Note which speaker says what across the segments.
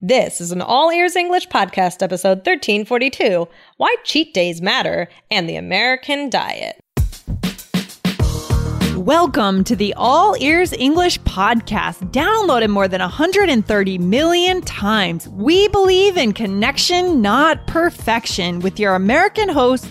Speaker 1: This is an All Ears English podcast, episode 1342 Why Cheat Days Matter and the American Diet.
Speaker 2: Welcome to the All Ears English podcast, downloaded more than 130 million times. We believe in connection, not perfection, with your American hosts,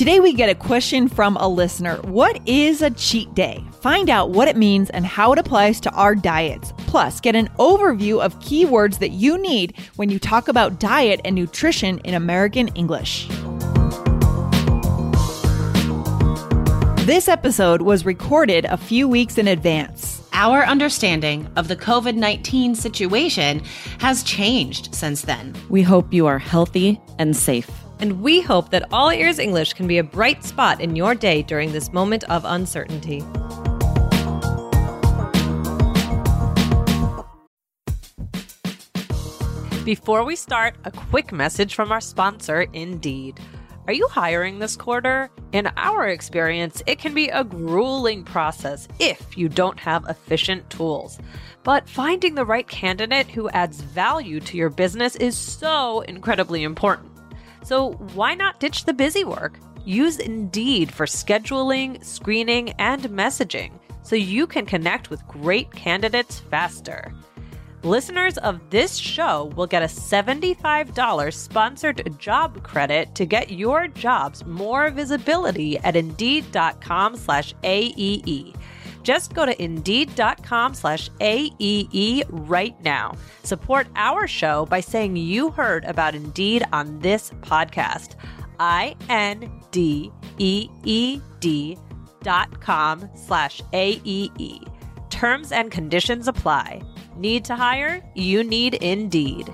Speaker 2: Today we get a question from a listener. What is a cheat day? Find out what it means and how it applies to our diets. Plus, get an overview of keywords that you need when you talk about diet and nutrition in American English. This episode was recorded a few weeks in advance.
Speaker 3: Our understanding of the COVID 19 situation has changed since then.
Speaker 4: We hope you are healthy and safe.
Speaker 1: And we hope that All Ears English can be a bright spot in your day during this moment of uncertainty. Before we start, a quick message from our sponsor, Indeed. Are you hiring this quarter? In our experience, it can be a grueling process if you don't have efficient tools. But finding the right candidate who adds value to your business is so incredibly important. So why not ditch the busy work? Use Indeed for scheduling, screening, and messaging so you can connect with great candidates faster. Listeners of this show will get a $75 sponsored job credit to get your jobs more visibility at Indeed.com slash AEE. Just go to Indeed.com slash AEE right now. Support our show by saying you heard about Indeed on this podcast. I-N-D-E-E-D dot com slash A-E-E. Terms and conditions apply. Need to hire? You need Indeed.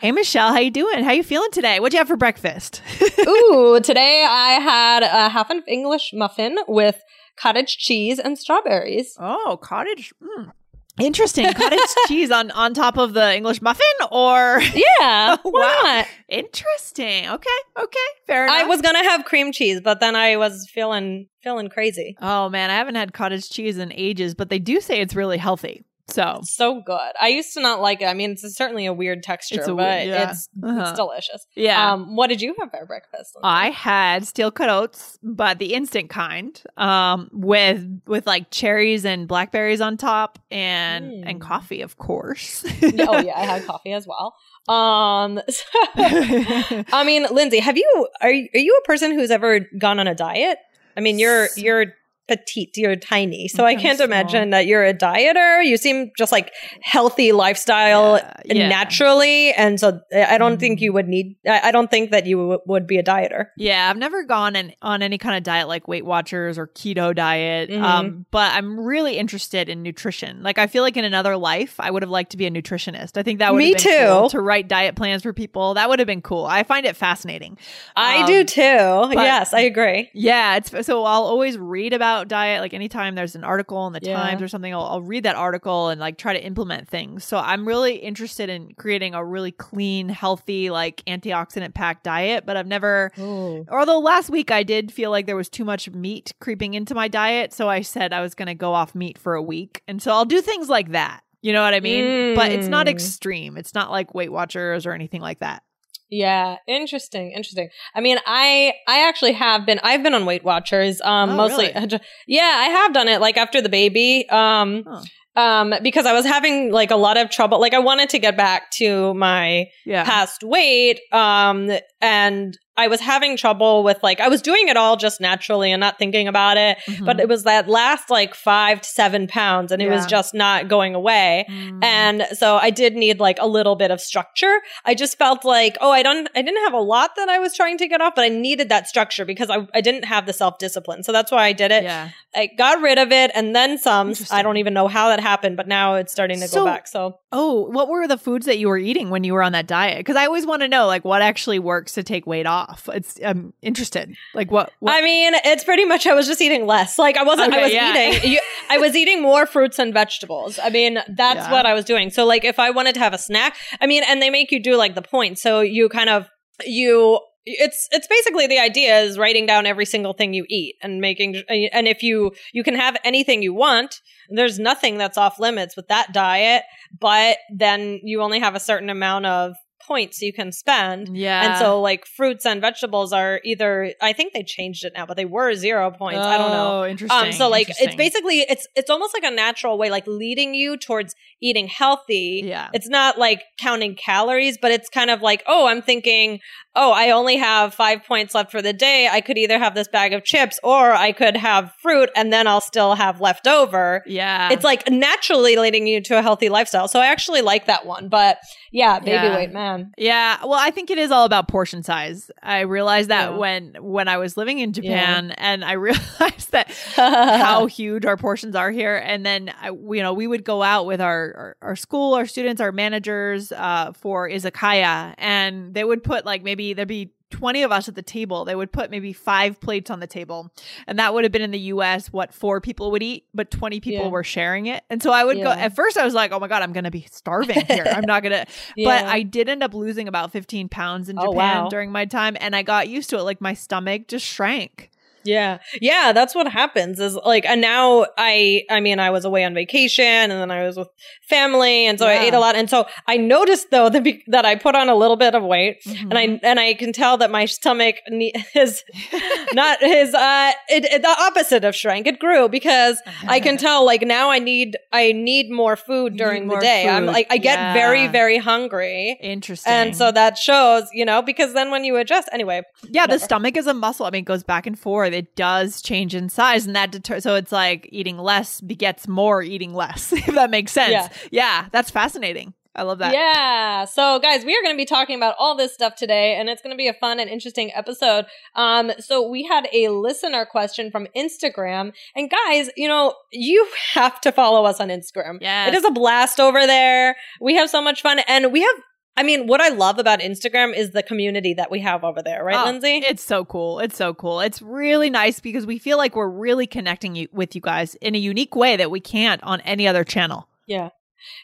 Speaker 2: Hey Michelle, how you doing? How you feeling today? What'd you have for breakfast?
Speaker 1: Ooh, today I had a half an English muffin with cottage cheese and strawberries.
Speaker 2: Oh, cottage. Mm. Interesting. Cottage cheese on on top of the English muffin, or
Speaker 1: yeah, why wow. not?
Speaker 2: Interesting. Okay, okay, fair enough.
Speaker 1: I was gonna have cream cheese, but then I was feeling feeling crazy.
Speaker 2: Oh man, I haven't had cottage cheese in ages, but they do say it's really healthy. So
Speaker 1: so good. I used to not like it. I mean, it's certainly a weird texture, a, but yeah. it's, uh-huh. it's delicious.
Speaker 2: Yeah.
Speaker 1: Um, what did you have for breakfast?
Speaker 2: I had steel cut oats, but the instant kind, um, with with like cherries and blackberries on top, and mm. and coffee, of course.
Speaker 1: oh yeah, I had coffee as well. Um, so, I mean, Lindsay, have you are are you a person who's ever gone on a diet? I mean, you're you're petite, you're tiny. So I can't small. imagine that you're a dieter. You seem just like healthy lifestyle yeah, yeah. naturally. And so I don't mm. think you would need, I don't think that you w- would be a dieter.
Speaker 2: Yeah. I've never gone in, on any kind of diet like Weight Watchers or keto diet. Mm-hmm. Um, but I'm really interested in nutrition. Like I feel like in another life, I would have liked to be a nutritionist. I think that would Me too. Cool to write diet plans for people. That would have been cool. I find it fascinating.
Speaker 1: I um, do too. Yes, I agree.
Speaker 2: Yeah. It's so I'll always read about about diet, like anytime there's an article in the yeah. Times or something, I'll, I'll, read that article and like try to implement things. So I'm really interested in creating a really clean, healthy, like antioxidant packed diet. But I've never, Ooh. although last week I did feel like there was too much meat creeping into my diet. So I said I was going to go off meat for a week. And so I'll do things like that. You know what I mean? Mm. But it's not mm. extreme. It's not like Weight Watchers or anything like that.
Speaker 1: Yeah, interesting, interesting. I mean, I I actually have been I've been on Weight Watchers um oh, mostly really? Yeah, I have done it like after the baby. Um huh. um because I was having like a lot of trouble like I wanted to get back to my yeah. past weight um and I was having trouble with like I was doing it all just naturally and not thinking about it, mm-hmm. but it was that last like five to seven pounds, and it yeah. was just not going away. Mm. And so I did need like a little bit of structure. I just felt like oh I don't I didn't have a lot that I was trying to get off, but I needed that structure because I I didn't have the self discipline. So that's why I did it.
Speaker 2: Yeah.
Speaker 1: I got rid of it and then some. I don't even know how that happened, but now it's starting to so, go back. So
Speaker 2: oh, what were the foods that you were eating when you were on that diet? Because I always want to know like what actually works to take weight off? It's I'm interested. Like what, what?
Speaker 1: I mean, it's pretty much I was just eating less. Like I wasn't. Okay, I was yeah. eating. You, I was eating more fruits and vegetables. I mean, that's yeah. what I was doing. So like, if I wanted to have a snack, I mean, and they make you do like the points. So you kind of you it's it's basically the idea is writing down every single thing you eat and making and if you you can have anything you want there's nothing that's off limits with that diet but then you only have a certain amount of points you can spend.
Speaker 2: Yeah.
Speaker 1: And so like fruits and vegetables are either I think they changed it now, but they were zero points.
Speaker 2: Oh,
Speaker 1: I don't know.
Speaker 2: Oh, interesting. Um,
Speaker 1: so like it's basically it's it's almost like a natural way, like leading you towards eating healthy.
Speaker 2: Yeah.
Speaker 1: It's not like counting calories, but it's kind of like, oh, I'm thinking, oh, I only have five points left for the day. I could either have this bag of chips or I could have fruit and then I'll still have left over.
Speaker 2: Yeah.
Speaker 1: It's like naturally leading you to a healthy lifestyle. So I actually like that one. But yeah, baby yeah. weight, man.
Speaker 2: Yeah. Well, I think it is all about portion size. I realized that yeah. when when I was living in Japan yeah. and I realized that how huge our portions are here. And then I, you know, we would go out with our our, our school, our students, our managers uh, for izakaya and they would put like maybe there'd be 20 of us at the table, they would put maybe five plates on the table. And that would have been in the US what four people would eat, but 20 people yeah. were sharing it. And so I would yeah. go, at first I was like, oh my God, I'm going to be starving here. I'm not going to, yeah. but I did end up losing about 15 pounds in oh, Japan oh, wow. during my time. And I got used to it. Like my stomach just shrank.
Speaker 1: Yeah. Yeah, that's what happens is like and now I I mean I was away on vacation and then I was with family and so yeah. I ate a lot and so I noticed though that be- that I put on a little bit of weight mm-hmm. and I and I can tell that my stomach ne- is not his uh it, it, the opposite of shrank it grew because I can tell like now I need I need more food during the day. Food. I'm like I get yeah. very very hungry.
Speaker 2: Interesting.
Speaker 1: And so that shows, you know, because then when you adjust anyway.
Speaker 2: Yeah, whatever. the stomach is a muscle. I mean it goes back and forth it does change in size and that deter- so it's like eating less begets more eating less if that makes sense yeah, yeah that's fascinating I love that.
Speaker 1: Yeah. So guys, we are going to be talking about all this stuff today and it's going to be a fun and interesting episode. Um so we had a listener question from Instagram and guys, you know, you have to follow us on Instagram.
Speaker 2: Yeah.
Speaker 1: It is a blast over there. We have so much fun and we have I mean, what I love about Instagram is the community that we have over there, right, oh, Lindsay?
Speaker 2: It's so cool. It's so cool. It's really nice because we feel like we're really connecting you, with you guys in a unique way that we can't on any other channel.
Speaker 1: Yeah.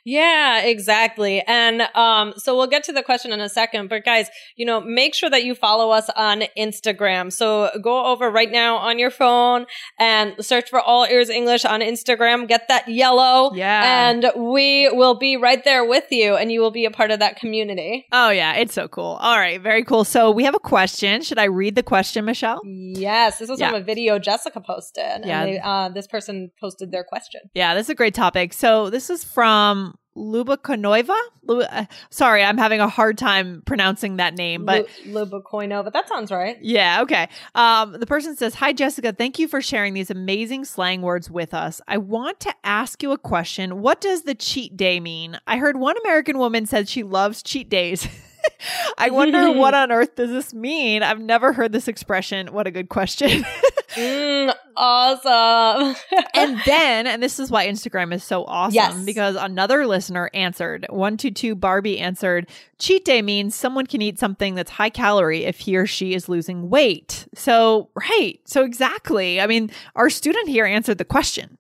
Speaker 1: Yeah, exactly. And um, so we'll get to the question in a second. But guys, you know, make sure that you follow us on Instagram. So go over right now on your phone and search for All Ears English on Instagram. Get that yellow.
Speaker 2: Yeah.
Speaker 1: And we will be right there with you and you will be a part of that community.
Speaker 2: Oh, yeah. It's so cool. All right. Very cool. So we have a question. Should I read the question, Michelle?
Speaker 1: Yes. This was yeah. from a video Jessica posted. Yeah. They, uh, this person posted their question.
Speaker 2: Yeah. This is a great topic. So this is from um Lubakoinova. Uh, sorry, I'm having a hard time pronouncing that name, but
Speaker 1: Lubakoinova. But that sounds right.
Speaker 2: Yeah. Okay. Um, the person says, "Hi, Jessica. Thank you for sharing these amazing slang words with us. I want to ask you a question. What does the cheat day mean? I heard one American woman said she loves cheat days." I wonder what on earth does this mean? I've never heard this expression. What a good question.
Speaker 1: mm, awesome.
Speaker 2: and then, and this is why Instagram is so awesome yes. because another listener answered 122 Barbie answered, cheat day means someone can eat something that's high calorie if he or she is losing weight. So, right. So, exactly. I mean, our student here answered the question.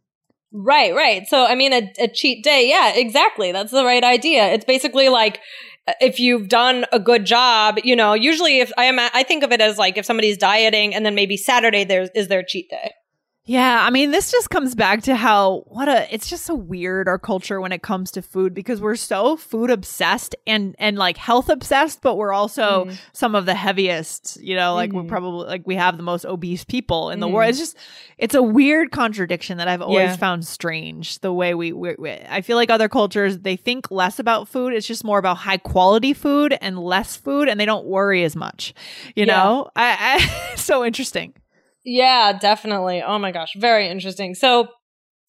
Speaker 1: Right, right. So, I mean, a, a cheat day. Yeah, exactly. That's the right idea. It's basically like, if you've done a good job, you know, usually if I am, I think of it as like if somebody's dieting and then maybe Saturday there is their cheat day.
Speaker 5: Yeah, I mean, this just comes back to how what a it's just so weird our culture when it comes to food because we're so food obsessed and and like health obsessed, but we're also mm. some of the heaviest. You know, like mm. we're mm-hmm. probably like we have the most obese people in mm. the world. It's just it's a weird contradiction that I've always yeah. found strange. The way we, we, we I feel like other cultures they think less about food. It's just more about high quality food and less food, and they don't worry as much. You yeah. know, I, I so interesting.
Speaker 1: Yeah, definitely. Oh my gosh, very interesting. So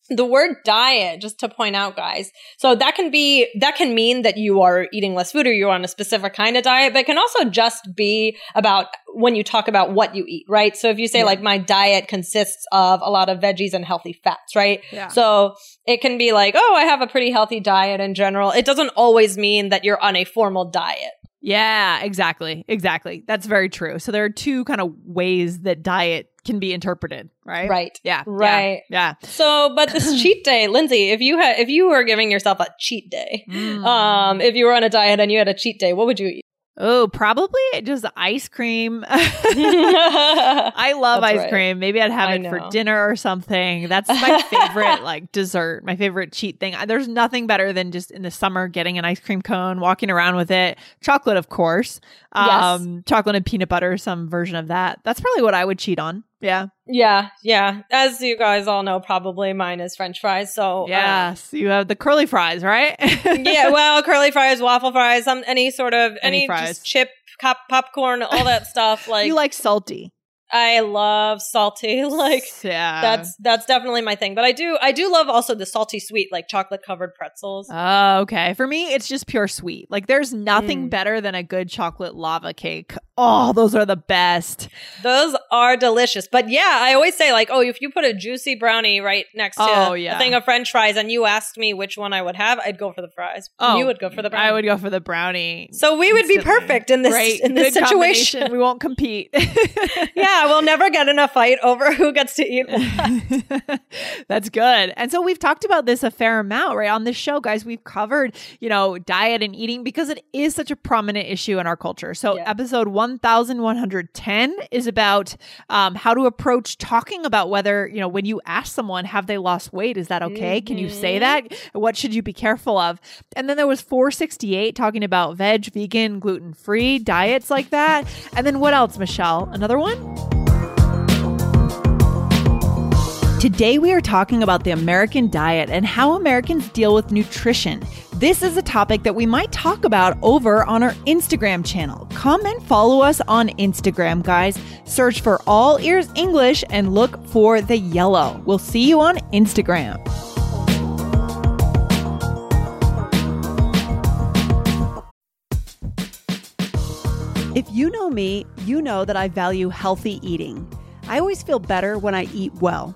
Speaker 1: the word diet, just to point out, guys. So that can be, that can mean that you are eating less food or you're on a specific kind of diet, but it can also just be about when you talk about what you eat, right? So if you say yeah. like my diet consists of a lot of veggies and healthy fats, right? Yeah. So it can be like, oh, I have a pretty healthy diet in general. It doesn't always mean that you're on a formal diet.
Speaker 5: Yeah, exactly. Exactly. That's very true. So there are two kind of ways that diet can be interpreted, right?
Speaker 1: Right.
Speaker 5: Yeah.
Speaker 1: Right.
Speaker 5: Yeah.
Speaker 1: yeah. So, but this cheat day, Lindsay, if you had, if you were giving yourself a cheat day, mm. um, if you were on a diet and you had a cheat day, what would you eat?
Speaker 5: Oh, probably just ice cream. I love That's ice right. cream. Maybe I'd have I it know. for dinner or something. That's my favorite like dessert, my favorite cheat thing. There's nothing better than just in the summer getting an ice cream cone, walking around with it. Chocolate, of course. Um, yes. chocolate and peanut butter, some version of that. That's probably what I would cheat on. Yeah.
Speaker 1: Yeah. Yeah. As you guys all know, probably mine is French fries. So
Speaker 5: uh, yes, uh, you have the curly fries, right?
Speaker 1: yeah. Well, curly fries, waffle fries, some any sort of any, any fries. chip, pop, popcorn, all that stuff. Like
Speaker 5: you like salty.
Speaker 1: I love salty. Like yeah. that's that's definitely my thing. But I do I do love also the salty sweet, like chocolate covered pretzels.
Speaker 5: Oh, okay. For me, it's just pure sweet. Like there's nothing mm. better than a good chocolate lava cake. Oh, those are the best.
Speaker 1: Those are delicious. But yeah, I always say like, oh, if you put a juicy brownie right next to oh, yeah. a thing of French fries, and you asked me which one I would have, I'd go for the fries. Oh, you would go for the brownie.
Speaker 5: I would go for the brownie.
Speaker 1: So we would be perfect in this Great. in this good situation.
Speaker 5: We won't compete.
Speaker 1: yeah yeah, we'll never get in a fight over who gets to eat
Speaker 5: That's good. And so we've talked about this a fair amount, right? On this show, guys, we've covered, you know, diet and eating because it is such a prominent issue in our culture. So yeah. episode 1110 is about um, how to approach talking about whether, you know, when you ask someone, have they lost weight? Is that okay? Mm-hmm. Can you say mm-hmm. that? What should you be careful of? And then there was 468 talking about veg, vegan, gluten free diets like that. And then what else, Michelle? Another one? Today, we are talking about the American diet and how Americans deal with nutrition. This is a topic that we might talk about over on our Instagram channel. Come and follow us on Instagram, guys. Search for All Ears English and look for the yellow. We'll see you on Instagram. If you know me, you know that I value healthy eating. I always feel better when I eat well.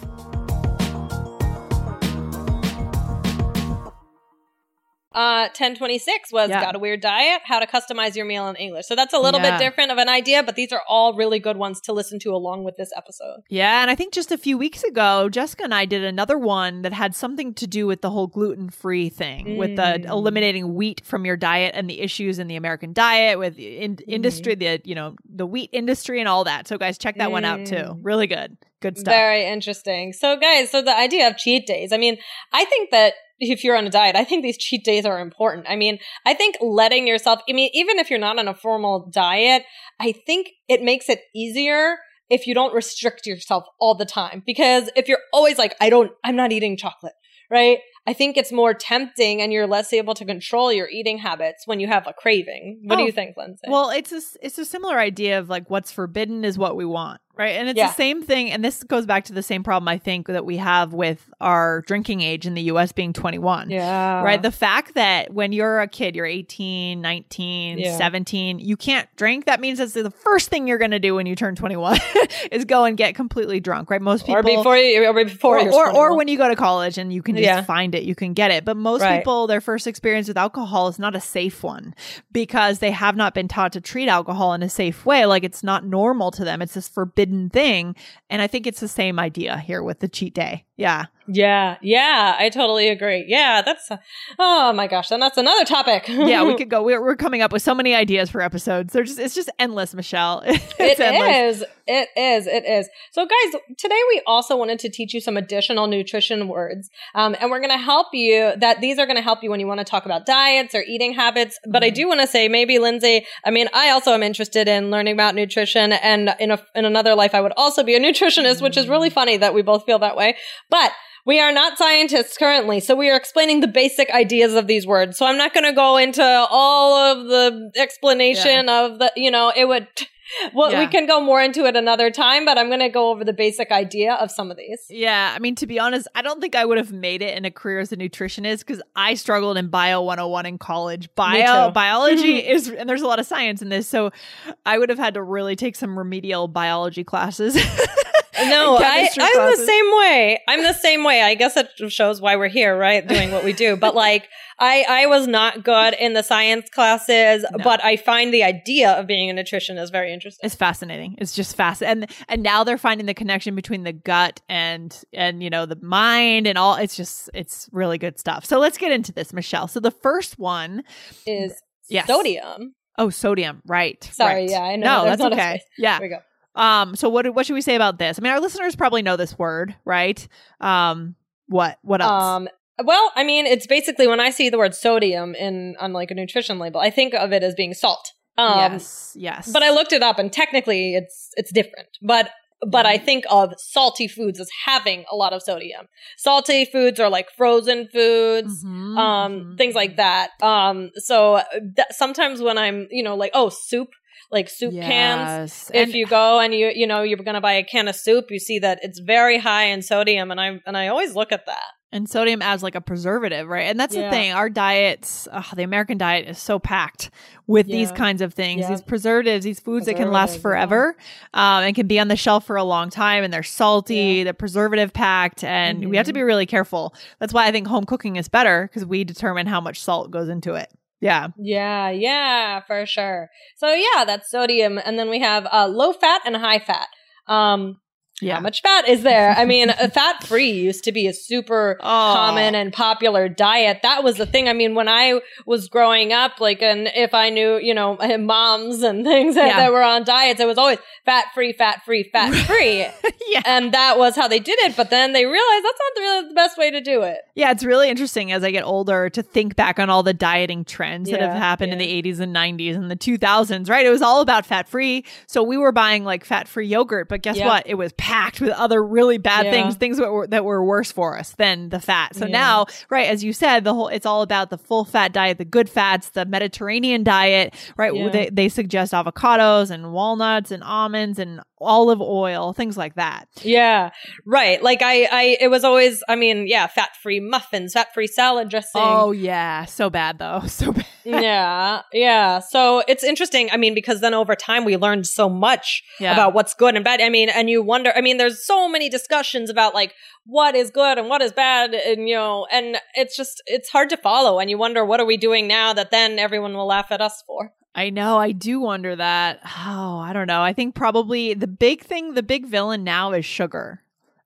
Speaker 1: Uh, 1026 was
Speaker 5: Yeah.
Speaker 1: Got a Weird Diet, How to Customize Your Meal in English. So that's a little
Speaker 5: Yeah.
Speaker 1: bit different of an idea, but these are all really good ones to listen to along with this episode.
Speaker 5: Yeah, and I think just a few weeks ago, Jessica and I did another one that had something to do with the whole gluten free thing, with the
Speaker 1: Mm.
Speaker 5: eliminating wheat from your diet and the issues in the American diet, with in-
Speaker 1: Mm-hmm.
Speaker 5: industry, the you know the wheat industry and all that. So guys, check that one out too.
Speaker 1: Mm.
Speaker 5: Really good, good stuff.
Speaker 1: Very interesting. So, guys, so the idea of cheat days, I mean, I think that if you're on a diet, I think these cheat days are important. I mean, I think letting yourself, I mean, even if you're not on a formal diet, I think it makes it easier if you don't restrict yourself all the time. Because if you're always like, I don't, I'm not eating chocolate, right? I think it's more tempting and you're less able to control your eating habits when you have a craving. What do
Speaker 5: Oh,
Speaker 1: you think, Lindsay?
Speaker 5: Well, it's a it's a similar idea of like what's forbidden is what we want, right? And it's
Speaker 1: Yeah.
Speaker 5: the same thing. And this goes back to the same problem I think that we have with our drinking age in the U.S. being 21.
Speaker 1: yeah.
Speaker 5: Right. The fact that when you're a kid, you're 18, 19,
Speaker 1: Yeah.
Speaker 5: 17, you can't drink. That means that's the first thing you're going to do when you turn 21 is go and get completely drunk, right? Most people.
Speaker 1: or before you, or before
Speaker 5: or, or, or when you go to college and you can just
Speaker 1: Yeah.
Speaker 5: find it, you can get it. But most
Speaker 1: Right.
Speaker 5: people, their first experience with alcohol is not a safe one because they have not been taught to treat alcohol in a safe way. Like it's not normal to them. It's this forbidden thing. And I think it's the same idea here with the cheat day. Yeah.
Speaker 1: Yeah, yeah, I totally agree. Yeah, that's oh my gosh, then that's another topic.
Speaker 5: yeah, we could go. We're, we're coming up with so many ideas for episodes. They're just it's just endless, Michelle. it's
Speaker 1: It
Speaker 5: endless.
Speaker 1: is. It is. It is. So, guys, today we also wanted to teach you some additional nutrition words. Um, and we're going to help you that these are going to help you when you want to talk about diets or eating habits. But I
Speaker 5: Mm-hmm.
Speaker 1: do want to say, maybe Lindsay, I mean, I also am interested in learning about nutrition. And in, a, in another life, I would also be a nutritionist, which is really
Speaker 5: Mm.
Speaker 1: funny that we both feel that way. But we are not scientists currently, so we are explaining the basic ideas of these words. So I'm not going to go into all of the explanation of the, you know, it would, well, we can go more into it another time, but I'm going to go over the basic idea of some of these.
Speaker 5: Yeah, I mean, to be honest, I don't think I would have made it in a career as a nutritionist because I struggled in Bio 101 in college. Bio biology is, and there's a lot of science in this, so I would have had to really take some remedial biology classes.
Speaker 1: No, I, I'm
Speaker 5: classes.
Speaker 1: the same way. I'm the same way. I guess it shows why we're here, right? Doing what we do. But like, I, I was not good in the science classes,
Speaker 5: No.
Speaker 1: but I find the idea of being a nutritionist is very interesting.
Speaker 5: It's fascinating. It's just fascinating, and and now they're finding the connection between the gut and and you know the mind and all. It's just it's really good stuff. So let's get into this, Michelle. So the first one,
Speaker 1: Is
Speaker 5: Yes.
Speaker 1: sodium.
Speaker 5: oh, sodium. Right.
Speaker 1: Sorry,
Speaker 5: right.
Speaker 1: yeah, I know,
Speaker 5: No,
Speaker 1: there's
Speaker 5: that's okay. Yeah.
Speaker 1: There we go.
Speaker 5: Um. So what what should we say about this? I mean, our listeners probably know this word, right? Um. What what else?
Speaker 1: Um, well, I mean, it's basically when I see the word sodium in on like a nutrition label, I think of it as being salt. Um,
Speaker 5: yes. Yes.
Speaker 1: but I looked it up, and technically, it's it's different. But but I think of salty foods as having a lot of sodium. Salty foods are like frozen foods.
Speaker 5: Mhm,
Speaker 1: Um,
Speaker 5: mhm.
Speaker 1: things like that. Um, so uh, that, sometimes when I'm, you know, like, oh, soup, like soup cans, if
Speaker 5: And-
Speaker 1: you go and you you know you're going to buy a can of soup you see that it's very high in sodium and i and i always look at that
Speaker 5: and sodium as like a preservative, right? And that's
Speaker 1: Yeah.
Speaker 5: the thing. Our diets, ugh, the American diet, is so packed with these kinds of things,
Speaker 1: Yeah.
Speaker 5: these preservatives, these foods that can last
Speaker 1: yeah.
Speaker 5: forever, um, and can be on the shelf for a long time, and they're salty, they're preservative packed, and we have to
Speaker 1: Mhm.
Speaker 5: be really careful. That's why I think home cooking is better because we determine how much salt goes into it. Yeah.
Speaker 1: yeah yeah for sure so yeah that's sodium and then we have uh, low fat and high fat um
Speaker 5: Yeah.
Speaker 1: how much fat is there i mean fat free used to be a super
Speaker 5: Oh.
Speaker 1: common and popular diet that was the thing i mean when i was growing up like and if i knew you know moms and things that,
Speaker 5: Yeah.
Speaker 1: that were on diets it was always fat free fat free fat free
Speaker 5: yeah.
Speaker 1: and that was how they did it but then they realized that's not really the best way to do it
Speaker 5: Yeah, it's really interesting as I get older to think back on all the dieting trends that have
Speaker 1: Yeah,
Speaker 5: happened in the 80s and 90s and the 2000s, right? It was all about fat free. So we were buying like fat free yogurt, but guess
Speaker 1: Yeah.
Speaker 5: what? It was packed with other really bad
Speaker 1: Yeah.
Speaker 5: things, things that were, that were worse for us than the fat. So
Speaker 1: Yeah.
Speaker 5: now, right, as you said, the whole it's all about the full fat diet, the good fats, the Mediterranean diet, right?
Speaker 1: Yeah.
Speaker 5: They, they suggest avocados and walnuts and almonds and olive oil, things like that.
Speaker 1: yeah right like i i it was always i mean yeah fat free muffins fat free salad dressing
Speaker 5: Oh yeah, so bad though, so bad.
Speaker 1: Yeah, yeah. So it's interesting. I mean, because then over time we learned so much yeah. about what's good and bad. I mean, and you wonder. I mean, there's so many discussions about like what is good and what is bad, and you know, and it's just it's hard to follow. And you wonder what are we doing now that then everyone will laugh at us for.
Speaker 5: I know. I do wonder that. Oh, I don't know. I think probably the big thing, the big villain now is sugar.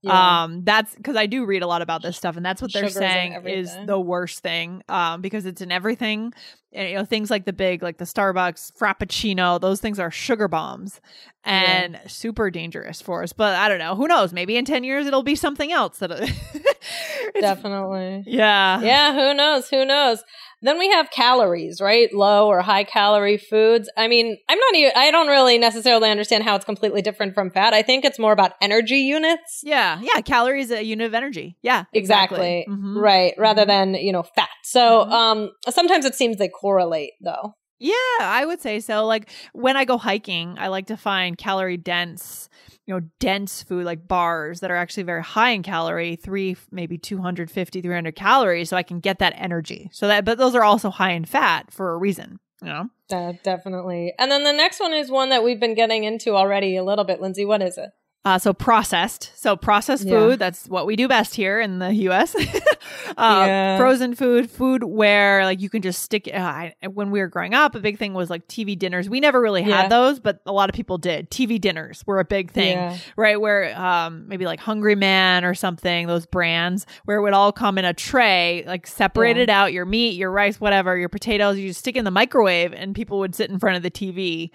Speaker 5: Yeah. Um, that's because I do read a lot about this stuff, and that's what they're saying is the worst thing. Um, because it's in everything. And, you know, things like the big, like the Starbucks Frappuccino, those things are sugar bombs and yeah. super dangerous for us. But I don't know. Who knows? Maybe in ten years it'll be something else. That
Speaker 1: definitely.
Speaker 5: Yeah.
Speaker 1: Yeah. Who knows? Who knows? Then we have calories, right? Low or high calorie foods. I mean, I'm not even, I don't really necessarily understand how it's completely different from fat. I think it's more about energy units.
Speaker 5: Yeah. Yeah. Calories a unit of energy. Yeah.
Speaker 1: Exactly. exactly. Mm-hmm. Right. Rather mm-hmm. than, you know, fat. So, mm-hmm. um, sometimes it seems they correlate though.
Speaker 5: Yeah, I would say so. Like when I go hiking, I like to find calorie dense you know dense food like bars that are actually very high in calorie three maybe 250 300 calories so i can get that energy. So that but those are also high in fat for a reason you know?
Speaker 1: Definitely. And then the next one is one that we've been getting into already a little bit. Lindsay what is it
Speaker 5: uh, so processed, so processed yeah. food. That's what we do best here in the U.S. uh, yeah. Frozen food, food where like you can just stick. Uh, I, when we were growing up, a big thing was like TV dinners. We never really had yeah. those, but a lot of people did. TV dinners were a big thing, right? Where um, maybe like Hungry Man or something, those brands where it would all come in a tray, like separated out your meat, your rice, whatever, your potatoes. You just stick in the microwave, and people would sit in front of the TV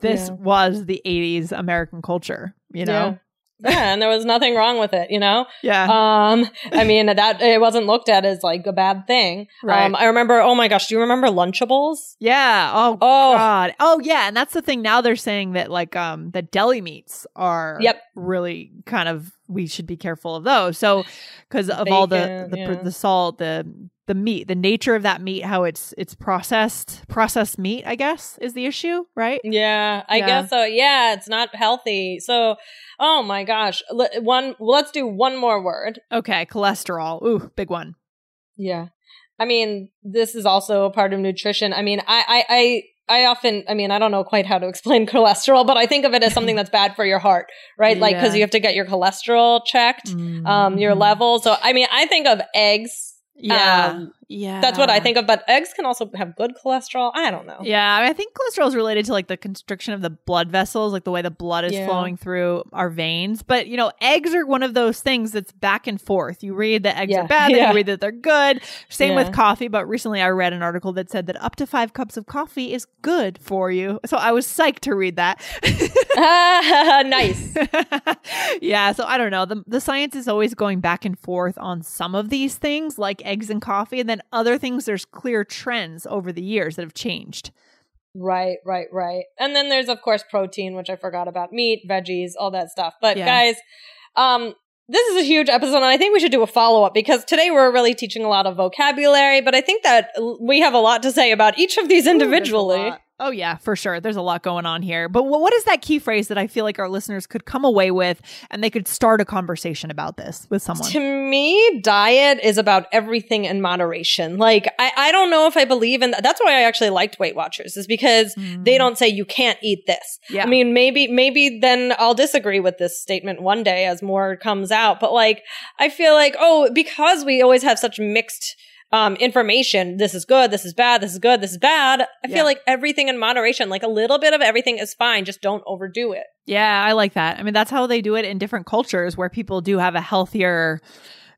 Speaker 5: this was the 80s American culture, you know?
Speaker 1: Yeah. yeah. and there was nothing wrong with it, you know?
Speaker 5: Yeah.
Speaker 1: Um, I mean, that it wasn't looked at as like a bad thing. Right. Um, I remember, oh my gosh, do you remember Lunchables?
Speaker 5: Yeah. Oh, oh, God. Oh, yeah. And that's the thing. Now they're saying that like, um, the deli meats are
Speaker 1: yep.
Speaker 5: really kind of, we should be careful of those. So, because of Bacon, all the, the, yeah. the salt, the, the meat, the nature of that meat, how it's it's processed, processed meat, I guess, is the issue, right?
Speaker 1: Yeah, I yeah. guess so. Yeah, it's not healthy. So, oh my gosh, one. Let's do one more word.
Speaker 5: Okay, cholesterol. Ooh, big one.
Speaker 1: Yeah, I mean, this is also a part of nutrition. I mean, I, I, I I often, I mean, I don't know quite how to explain cholesterol, but I think of it as something that's bad for your heart, right? Like, cause you have to get your cholesterol checked, mm-hmm. um, your level. So, I mean, I think of eggs
Speaker 5: yeah. Um, yeah.
Speaker 1: That's what I think of. But eggs can also have good cholesterol. I don't know.
Speaker 5: Yeah. I, mean, I think cholesterol is related to like the constriction of the blood vessels, like the way the blood is yeah. flowing through our veins. But, you know, eggs are one of those things that's back and forth. You read that eggs yeah. are bad, yeah. you read that they're good. Same with coffee. But recently I read an article that said that up to five cups of coffee is good for you. So I was psyched to read that.
Speaker 1: uh, nice.
Speaker 5: yeah. So I don't know. The, the science is always going back and forth on some of these things, like eggs and coffee. And then other things, there's clear trends over the years that have changed.
Speaker 1: Right, right, right. And then there's of course protein, which I forgot about meat, veggies, all that stuff. But yeah. guys, um, this is a huge episode and I think we should do a follow up because today we're really teaching a lot of vocabulary, but I think that we have a lot to say about each of these individually. Ooh,
Speaker 5: Oh yeah, for sure. There's a lot going on here. But what is that key phrase that I feel like our listeners could come away with and they could start a conversation about this with someone?
Speaker 1: To me, diet is about everything in moderation. Like I, I don't know if I believe in that. That's why I actually liked Weight Watchers is because mm. they don't say you can't eat this. Yeah. I mean, maybe maybe then I'll disagree with this statement one day as more comes out. But like I feel like, oh, because we always have such mixed um, information. This is good. This is bad. This is good. This is bad. I yeah. feel like everything in moderation, like a little bit of everything is fine. Just don't overdo it.
Speaker 5: Yeah, I like that. I mean, that's how they do it in different cultures where people do have a healthier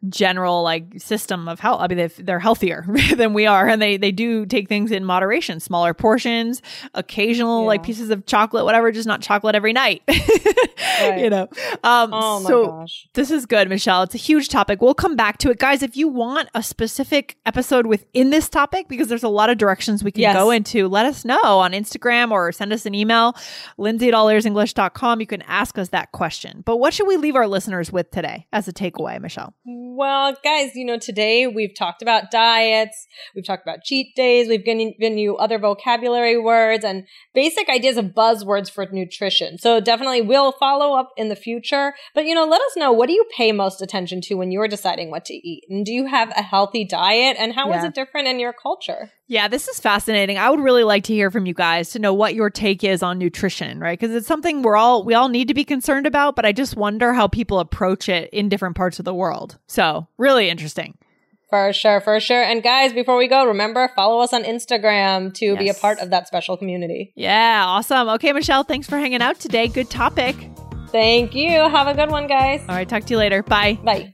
Speaker 5: general like system of health. I mean, they're healthier than we are, and they they do take things in moderation, smaller portions, occasional yeah. like pieces of chocolate, whatever, just not chocolate every night. right. You know. Um, oh my so gosh, this is good, Michelle. It's a huge topic. We'll come back to it, guys. If you want a specific episode within this topic, because there's a lot of directions we can yes. go into, let us know on Instagram or send us an email, Lindsay at. You can ask us that question. But what should we leave our listeners with today as a takeaway, Michelle?
Speaker 1: Well, guys, you know, today we've talked about diets, we've talked about cheat days, we've given, given you other vocabulary words and basic ideas of buzzwords for nutrition. So definitely we'll follow up in the future. But, you know, let us know what do you pay most attention to when you're deciding what to eat? And do you have a healthy diet? And how yeah. is it different in your culture?
Speaker 2: Yeah, this is fascinating. I would really like to hear from you guys to know what your take is on nutrition, right? Because it's something we're all we all need to be concerned about, but I just wonder how people approach it in different parts of the world. So, really interesting.
Speaker 1: For sure, for sure. And guys, before we go, remember follow us on Instagram to yes. be a part of that special community.
Speaker 2: Yeah, awesome. Okay, Michelle, thanks for hanging out today. Good topic.
Speaker 1: Thank you. Have a good one, guys.
Speaker 2: All right, talk to you later. Bye.
Speaker 1: Bye.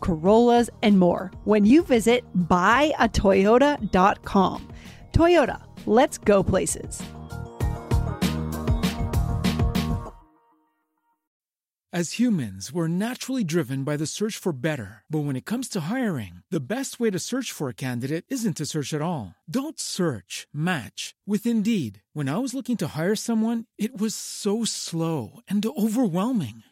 Speaker 2: Corollas, and more when you visit buyatoyota.com. Toyota, let's go places.
Speaker 6: As humans, we're naturally driven by the search for better. But when it comes to hiring, the best way to search for a candidate isn't to search at all. Don't search, match with Indeed. When I was looking to hire someone, it was so slow and overwhelming.